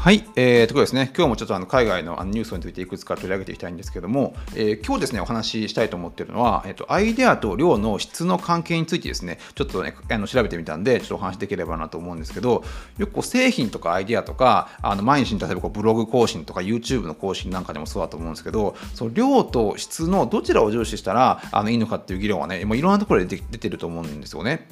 はい、えー、ということですね、今日もちょっとあの海外のあのニュースについていくつか取り上げていきたいんですけども、えー、今日ですね、お話ししたいと思ってるのは、えーと、アイデアと量の質の関係についてですね、ちょっとね、あの調べてみたんで、ちょっとお話しできればなと思うんですけど、よくこう製品とかアイデアとか、あの毎日例えばこうブログ更新とか YouTube の更新なんかでもそうだと思うんですけど、その量と質のどちらを重視したらあのいいのかっていう議論はね、もういろんなところで出てると思うんですよね。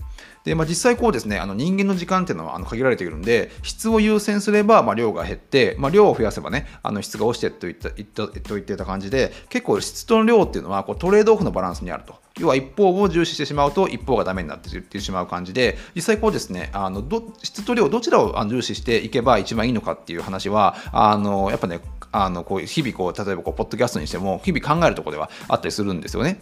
で、まあ、実際こうですね、あの人間の時間っていうのはあの限られているので、質を優先すればま量が減って、まあ、量を増やせばね、あの質が落ちてといったいったといってた感じで、結構質と量っていうのはこうトレードオフのバランスにあると。要は一方を重視してしまうと一方がダメになっていってしまう感じで実際こうですねあのど質と量どちらを重視していけば一番いいのかっていう話はあのやっぱねあのこう日々こう例えばこうポッドキャストにしても日々考えるところではあったりするんですよね。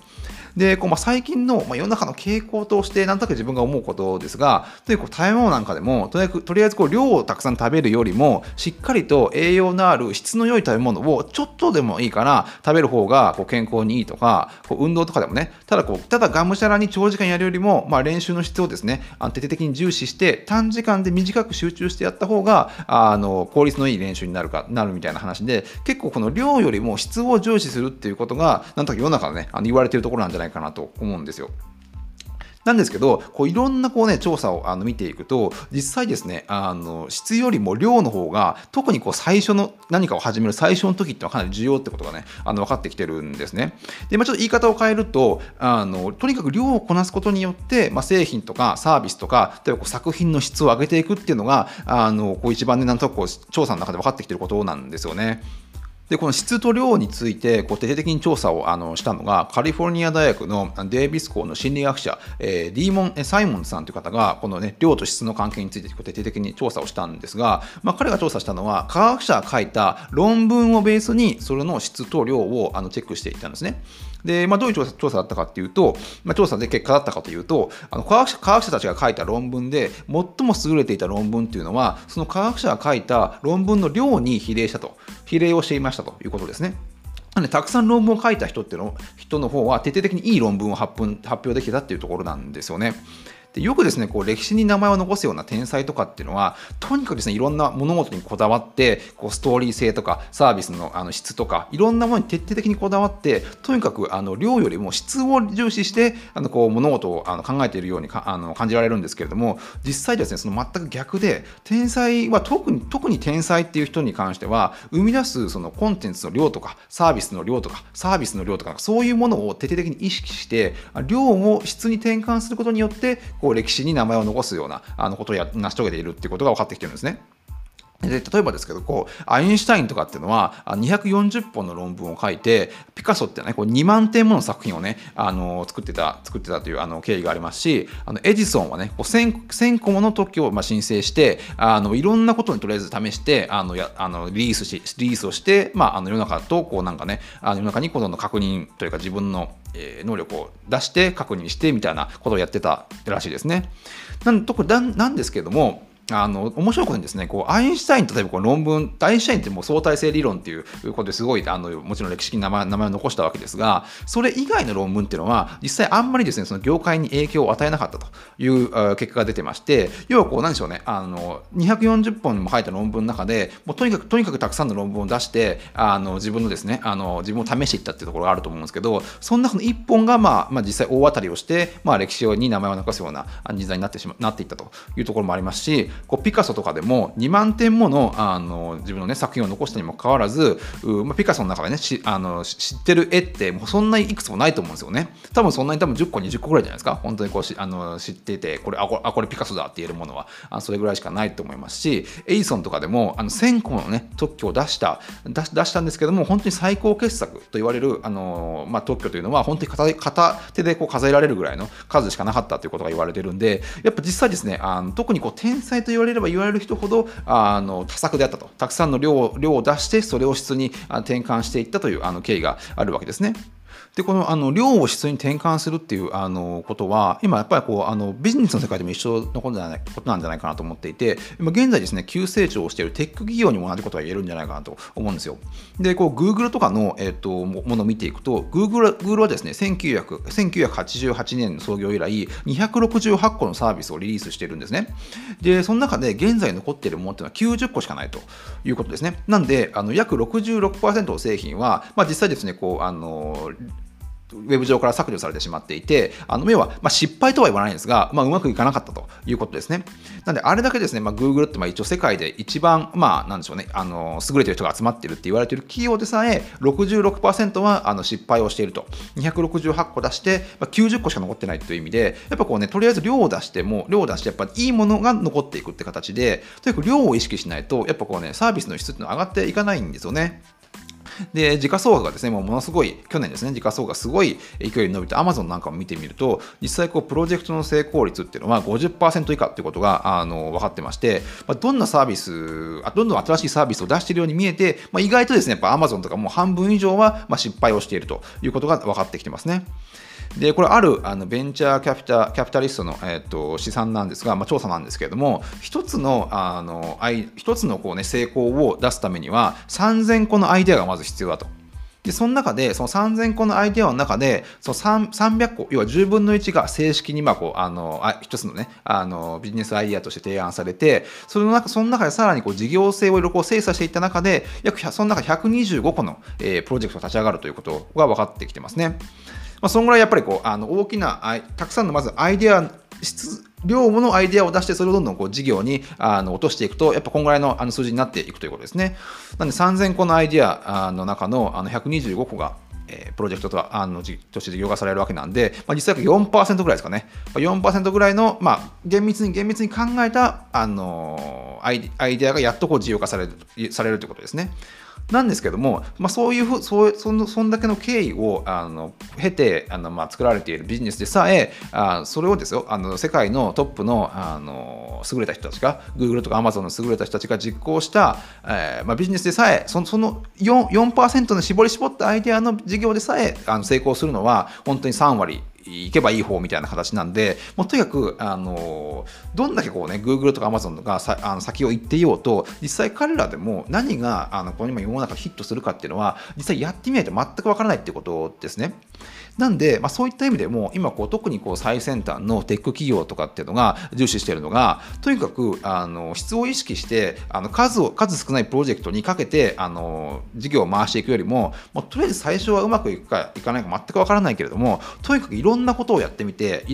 で、こうまあ、最近の、まあ、世の中の傾向として、なんとなく自分が思うことですが、とにかく食べ物なんかでも、とりあえずとりあえずこう量をたくさん食べるよりも、しっかりと栄養のある質の良い食べ物をちょっとでもいいから食べる方がこう健康にいいとか、こう運動とかでもね、ただこう、ただがむしゃらに長時間やるよりも、まあ、練習の質をですね、徹底的に重視して、短時間で短く集中してやった方が、あの効率のいい練習になるか、なるみたいな話で、結構この量よりも質を重視するっていうことが、なんとか世の中でね、あの言われてるところなんじゃないかなと思うんですよ。なんですけど、こういろんなこう、ね、調査をあの見ていくと、実際ですね、あの質よりも量の方が、特にこう最初の何かを始める最初の時ってのはかなり重要ってことがね、あの分かってきてるんですね。で、まあ、ちょっと言い方を変えると、あのとにかく量をこなすことによって、まあ、製品とかサービスとか、例えばこう作品の質を上げていくっていうのが、あのこう一番ね、なんとなくこう調査の中で分かってきてることなんですよね。でこの質と量についてこう徹底的に調査をあのしたのがカリフォルニア大学のデイビス校の心理学者、えー、ディーモン・サイモンさんという方がこの、ね、量と質の関係について徹底的に調査をしたんですが、まあ、彼が調査したのは科学者が書いた論文をベースにそれの質と量をあのチェックしていたんですね。で、まあ、どういう調査調査だったかっていうと、まあ、調査で結果だったかというとあの科学者科学者たちが書いた論文で最も優れていた論文っていうのはその科学者が書いた論文の量に比例したと比例をしていましたということですね。なのでたくさん論文を書いた人っての人の方は徹底的にいい論文を発表できたっていうところなんですよね。でよくですねこう歴史に名前を残すような天才とかっていうのはとにかくですねいろんな物事にこだわってこうストーリー性とかサービスのあの質とかいろんなものに徹底的にこだわってとにかくあの量よりも質を重視してあのこう物事をあの考えているようにあの感じられるんですけれども実際ですねその全く逆で天才は特に特に天才っていう人に関しては生み出すそのコンテンツの量とかサービスの量とかサービスの量とかそういうものを徹底的に意識して量を質に転換することによってこう歴史に名前を残すようなあのことをや成し遂げているっていうことが分かってきてるんですね。で例えばですけどこうアインシュタインとかっていうのは240本の論文を書いてピカソってねこう2万点もの作品をねあの作ってた作ってたというあの経緯がありますしあのエジソンはねこう 1000, 1000個もの特許をまあ申請してあのいろんなことにとりあえず試してあのやあのリリースしリリースをして、まあ、あの世の中とこうなんかねあの世の中にこの確認というか自分の能力を出して確認してみたいなことをやってたらしいですね。なん特なんですけれどもあの面白いことにですねこうアインシュタイン例えばこう論文アインシュタインってもう相対性理論っていうことですごいあのもちろん歴史的に名前名前を残したわけですがそれ以外の論文っていうのは実際あんまりですねその業界に影響を与えなかったという結果が出てまして要はこうなんでしょうねあの240本も書いた論文の中でもうとにかくとにかくたくさんの論文を出してあの自分のですねあの自分を試していったっていうところがあると思うんですけどその中の1本が、まあ、まあ実際大当たりをして、まあ、歴史に名前を残すような時代になってしまなっていったというところもありますしこうピカソとかでも2万点ものあの自分の、ね、作品を残したにもかかわらず、まあ、ピカソの中でねあの知ってる絵ってもうそんないくつもないと思うんですよね。多分そんなに多分10個20個ぐらいじゃないですか。本当にこうしあの知っててこれあこれあこれピカソだって言えるものは。あそれぐらいしかないと思いますしエイソンとかでもあの1000個のね特許を出した出出したんですけども本当に最高傑作と言われるあの、まあ、特許というのは本当に片片手でこう数えられるぐらいの数しかなかったということが言われてるんでやっぱ実際ですねあの特にこう天才と言われれば言われる人ほどあの多作であったとたくさんの量量を出してそれを質に転換していったというあの経緯があるわけですね。でこのあの量を質に転換するっていうあのことは今やっぱりこうあのビジネスの世界でも一緒のことじゃないことなんじゃないかなと思っていて今現在ですね急成長をしているテック企業にも同じことが言えるんじゃないかなと思うんですよ。でこう Google とかの、えーと、ものを見ていくと Google, Google はですね1900 1988年の創業以来268個のサービスをリリースしているんですね。でその中で現在残っているものっていうのは90個しかないということですね。なんであの約66%の製品は、まあ、実際ですねこうあのウェブ上から削除されてしまっていて、あの要は、まあ、失敗とは言わないんですが、まあ、うまくいかなかったということですね。なんで、あれだけですね、まあ、Google ってまあ一応世界で一番、まあ、なんでしょうね、あの優れてる人が集まっているって言われている企業でさえ、66%はあの失敗をしていると。268個出して、まあ、90個しか残ってないという意味で、やっぱこうね、とりあえず量を出しても、量を出して、やっぱいいものが残っていくって形で、とにかく量を意識しないと、やっぱこうね、サービスの質っていうのは上がっていかないんですよね。で、時価総額がですね、もうものすごい、去年ですね、時価総額がすごい勢いに伸びて、アマゾンなんかも見てみると、実際こう、プロジェクトの成功率っていうのは50%以下っていうことが、あの、分かってまして、まあ、どんなサービス、あどんどん新しいサービスを出しているように見えて、まあ、意外とですね、やっぱ Amazon とかもう半分以上は、まあ、失敗をしているということが分かってきてますね。でこれあるあのベンチャーキャピタキャピタリストの、えーと、試算なんですが、まあ、調査なんですけれども一つのあの一つのこう、ね、成功を出すためには3000個のアイデアがまず必要だと。で、その中で、その3000個のアイデアの中で、その300個、要は10分の1が正式に、まあ、こう、あの、一つのね、あの、ビジネスアイデアとして提案されて、その中、その中でさらにこう、事業性をいろいろ精査していった中で、約、その中125個の、えー、プロジェクトが立ち上がるということが分かってきてますね。まあ、そのぐらいやっぱりこう、あの、大きな、たくさんのまずアイデア、質、量のアイデアを出して、それをどんどんこう事業にあの落としていくと、やっぱこんぐらいのあの数字になっていくということですね。なので3000個のアイデアの中のあの125個がえプロジェクトとあのとして事業化されるわけなんで、まあ、実際は4%ぐらいですかね、4%ぐらいの、まあ、厳密に厳密に考えた、あのアイデアがやっとこう事業化されるされるということですね。なんですけども、まあ、そういうふそうそのそんだけの経緯をあの経てあの、まあ、作られているビジネスでさえあそれをですよあの世界のトップのあの優れた人たちが Google とか Amazon の優れた人たちが実行した、えーまあ、ビジネスでさえそのその 4%, 4の絞り絞ったアイデアの事業でさえあの成功するのは本当に3割行けばいい方みたいな形なんで、もうとにかく、あのどんだけこうね、Google とか Amazon がさあの先を行っていようと、実際彼らでも何があのこの今世の中ヒットするかっていうのは、実際やってみないと全くわからないっていうことですね。なんで、まあ、そういった意味でも、今こう、特にこう最先端のテック企業とかっていうのが重視しているのが、とにかくあの質を意識して、あの数を数少ないプロジェクトにかけてあの事業を回していくよりも、もうとりあえず最初はうまくいくかいかないか全くわからないけれども、とにかくいろんなことをやってみて、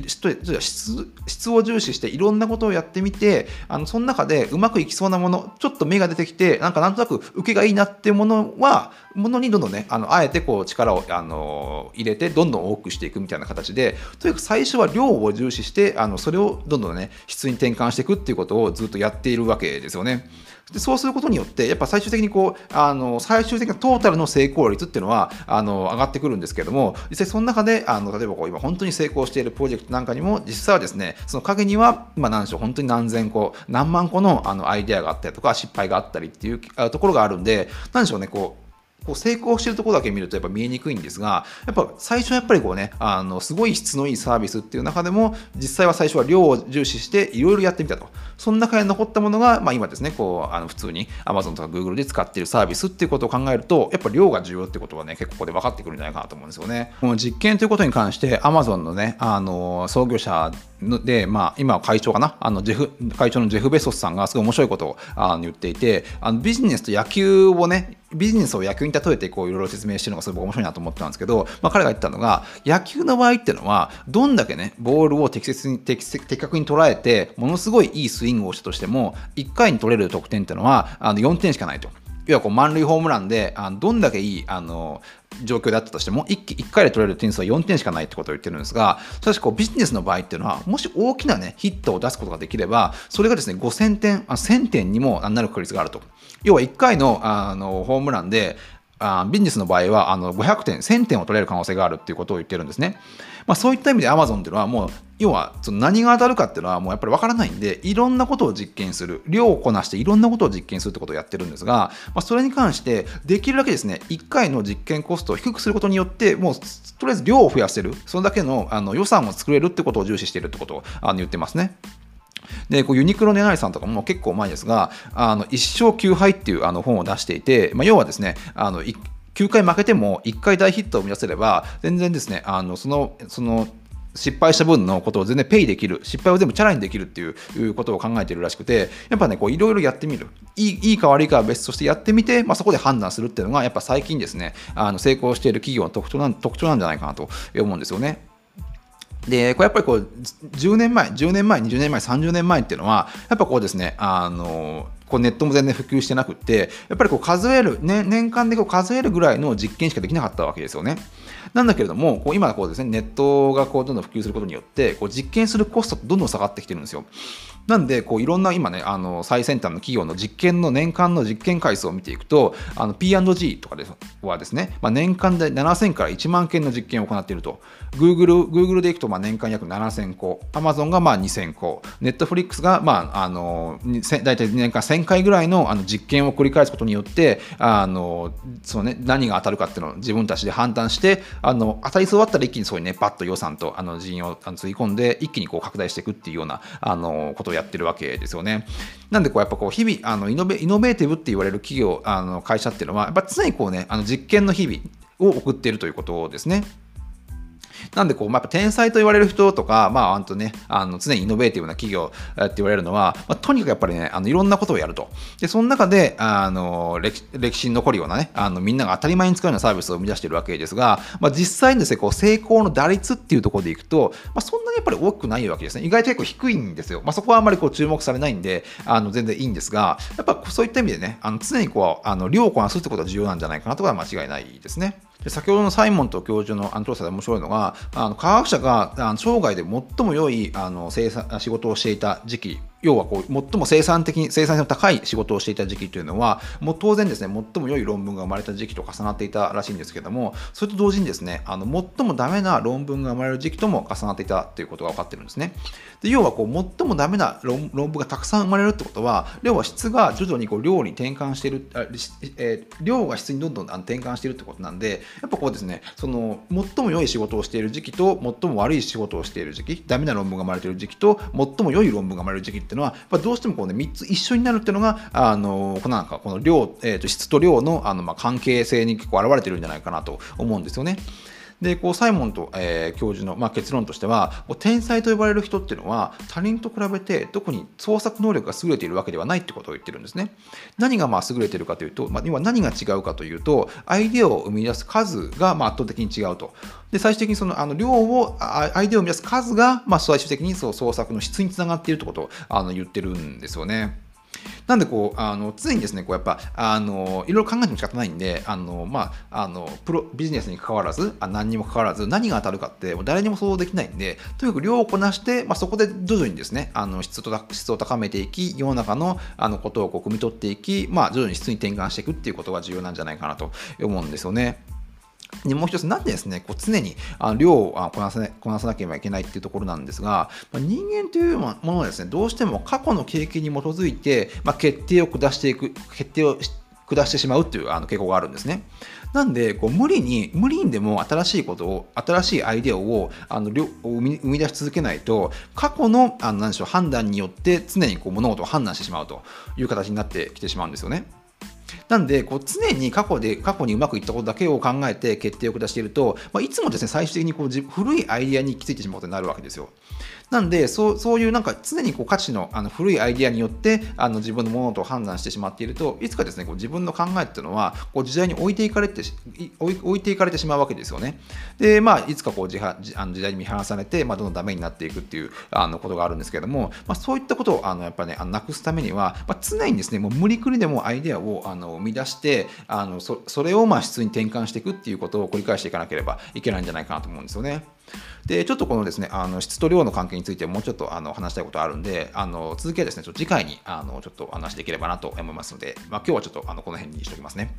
質質を重視していろんなことをやってみて、あのその中でうまくいきそうなもの、ちょっと芽が出てきて、なんかなんとなく受けがいいなっていうものは、ものにどんどんね、あのあえてこう力をあの入れて、どんどん多くしていくみたいな形で、とにかく最初は量を重視して、あのそれをどんどんね、質に転換していくっていうことをずっとやっているわけですよね。でそうすることによって、やっぱ最終的にこう、あの最終的なトータルの成功率っていうのはあの上がってくるんですけども、実際その中で、あの例えばこう今本当に成功しているプロジェクトなんかにも、実際はですね、その陰には、まあ、何でしょう、本当に何千個、何万個のあのアイデアがあったりとか、失敗があったりっていうところがあるんで、何でしょうね、こう、こう成功してるところだけ見るとやっぱ見えにくいんですが、やっぱ最初はやっぱりこうね、あのすごい質のいいサービスっていう中でも、実際は最初は量を重視していろいろやってみたと。その中で残ったものが、まあ、今ですね、こうあの普通に Amazon とか Google で使っているサービスっていうことを考えると、やっぱ量が重要ってことはね、結構ここで分かってくるんじゃないかなと思うんですよね。この実験ということに関して、Amazon のね、あの創業者で、まあ、今は会長かな、あのジェフ会長のジェフ・ベソスさんがすごい面白いことをあの言っていて、あのビジネスと野球をね、ビジネスを野球に例えてこういろいろ説明してるのがすごい面白いなと思ったんですけど、まあ、彼が言ったのが野球の場合っていうのはどんだけねボールを適切に適的確に捉えてものすごいいいスイングをしたとしても1回に取れる得点っていうのはあの4点しかないと。要はこう満塁ホームランであどんだけいいあの状況であったとしても 1, 1回で取れる点数は4点しかないってことを言ってるんですがしかしこうビジネスの場合っていうのはもし大きな、ね、ヒットを出すことができればそれがですね5000点1000点にもなる確率があると。要は1回のあのホームランであビジネスの場合はあの500点1000点を取れる可能性があるっていうことを言ってるんですね。まあ、そういった意味で Amazon っていうのはもう要はその何が当たるかっていうのはもうやっぱり分からないんでいろんなことを実験する量をこなしていろんなことを実験するってことをやってるんですが、まあ、それに関してできるだけですね1回の実験コストを低くすることによってもうとりあえず量を増やせるそれだけのあの予算を作れるってことを重視しているってことをあの言ってますね。でこうユニクロの柳井さんとかも結構前ですが「あの一生9敗」っていうあの本を出していて、まあ、要はですねあの9回負けても1回大ヒットを生み出せれば全然ですねあのそのその失敗した分のことを全然ペイできる失敗を全部チャラにできるっていうことを考えてるらしくてやっぱねこういろいろやってみるいいいいか悪いかは別としてやってみて、まあ、そこで判断するっていうのがやっぱ最近ですねあの成功している企業の特徴なん特徴なんじゃないかなと思うんですよね。で、これやっぱりこう、10年前、10年前、20年前、30年前っていうのは、やっぱこうですね、あの、こうネットも全然普及してなくて、やっぱりこう数える、ね、年間でこう数えるぐらいの実験しかできなかったわけですよね。なんだけれども、こう今こうですね、ネットがこうどんどん普及することによって、こう実験するコストってどんどん下がってきてるんですよ。なんで、こういろんな今ね、あの最先端の企業の実験の年間の実験回数を見ていくと、あの P&G とかではですね、まあ、年間で7000から1万件の実験を行っていると。Google, Google でいくとまあ年間約7000個、Amazon がまあ2000個、Netflix がまああの大体年間1000回ぐらいのあの実験を繰り返すことによって、あのそのね、何が当たるかっていうのを自分たちで判断して、あの当たりそうだったら一気にそういうね、バッと予算とあの人員をつぎ込んで、一気にこう拡大していくっていうようなあのことをやってるわけですよね。なんでこうやっぱこう日々あのイノベイノベーティブって言われる企業あの会社っていうのはやっぱ常にこうねあの実験の日々を送っているということですね。なんでこう、まあ、天才と言われる人とか、まあ、あとね、あの常にイノベーティブな企業って言われるのは、まあ、とにかくやっぱりね、あのいろんなことをやると。で、その中で、あの歴歴史に残るようなね、あのみんなが当たり前に使うようなサービスを生み出しているわけですが、まあ、実際にですね、こう成功の打率っていうところでいくと、まあ、そんなにやっぱり大きくないわけですね。意外と結構低いんですよ。まあ、そこはあんまりこう注目されないんで、あの全然いいんですが、やっぱそういった意味でね、あの常にこう、あの量をこなすってことが重要なんじゃないかなとは間違いないですね。で先ほどのサイモンと教授の調査で面白いのがあの科学者があの生涯で最も良いあの生産仕事をしていた時期要はこう最も生産的に生産性の高い仕事をしていた時期というのはもう当然ですね最も良い論文が生まれた時期と重なっていたらしいんですけどもそれと同時にですねあの最もダメな論文が生まれる時期とも重なっていたということが分かってるんですね。で要はこう最もダメな論文がたくさん生まれるってことは要は質が徐々にこう量に転換しているあ、えー、量が質にどんどん転換しているってことなんでやっぱこうですねその最も良い仕事をしている時期と最も悪い仕事をしている時期ダメな論文が生まれている時期と最も良い論文が生まれる時期っていうのはやっぱどうしてもこう、ね、3つ一緒になるっていうのがあのこのなんかこの量、えー、と質と量のあの、まあ、関係性に結構現れてるんじゃないかなと思うんですよね。でこうサイモンと、えー、教授の、まあ、結論としては天才と呼ばれる人っていうのは他人と比べて特に創作能力が優れているわけではないってことを言ってるんですね。何がまあ優れているかというと、まあ、今何が違うかというとアイデアを生み出す数がまあ圧倒的に違うと。で最終的にそのあの量をアイデアを生み出す数が、まあ、最終的にそう創作の質につながっているってことをあの言ってるんですよね。なんでこうあの常にですねこうやっぱあのいろいろ考えても仕方ないんであの、まあ、あのプロビジネスに関わらずあ何にも関わらず何が当たるかってもう誰にも想像できないんでとにかく量をこなして、まあ、そこで徐々にですねあの質と質を高めていき世の中のあのことをこう汲み取っていき、まあ、徐々に質に転換していくっていうことが重要なんじゃないかなと思うんですよね。でもう一つ、なんでですね、こう常に量をこなさなこなさなければいけないっていうところなんですが、ま、人間というものはですね、どうしても過去の経験に基づいて、ま、決定を下していく、決定を下してしまうっていうあの傾向があるんですね。なんで、こう無理に、無理にでも新しいことを、新しいアイデアをあの生み生み出し続けないと、過去のあの何でしょう判断によって常にこう物事を判断してしまうという形になってきてしまうんですよね。なんで、こう常に過去で、過去にうまくいったことだけを考えて決定を下していると、まあ、いつもですね、最終的にこう古いアイデアに行き着いてしまうことになるわけですよ。なんで、そうそういうなんか常にこう価値のあの古いアイデアによってあの自分の物事を判断してしまっていると、いつかですね、こう自分の考えっていうのはこう時代に置いていかれて置いていかれてしまうわけですよね。で、まあ、いつかこう時あの時代に見放されて、まあ、どんどんダメになっていくっていうあのことがあるんですけども、まあ、そういったことをあのやっぱね、あのなくすためには、まあ、常にですね、もう無理くりでもアイデアをあの生み出して、あのそそれをまあ質に転換していくっていうことを繰り返していかなければいけないんじゃないかなと思うんですよね。で、ちょっとこのですね、あの質と量の関係についてもうちょっとあの話したいことあるんで、あの続きはですね、ちょっと次回にあのちょっと話しできればなと思いますので、まあ、今日はちょっとあのこの辺にしておきますね。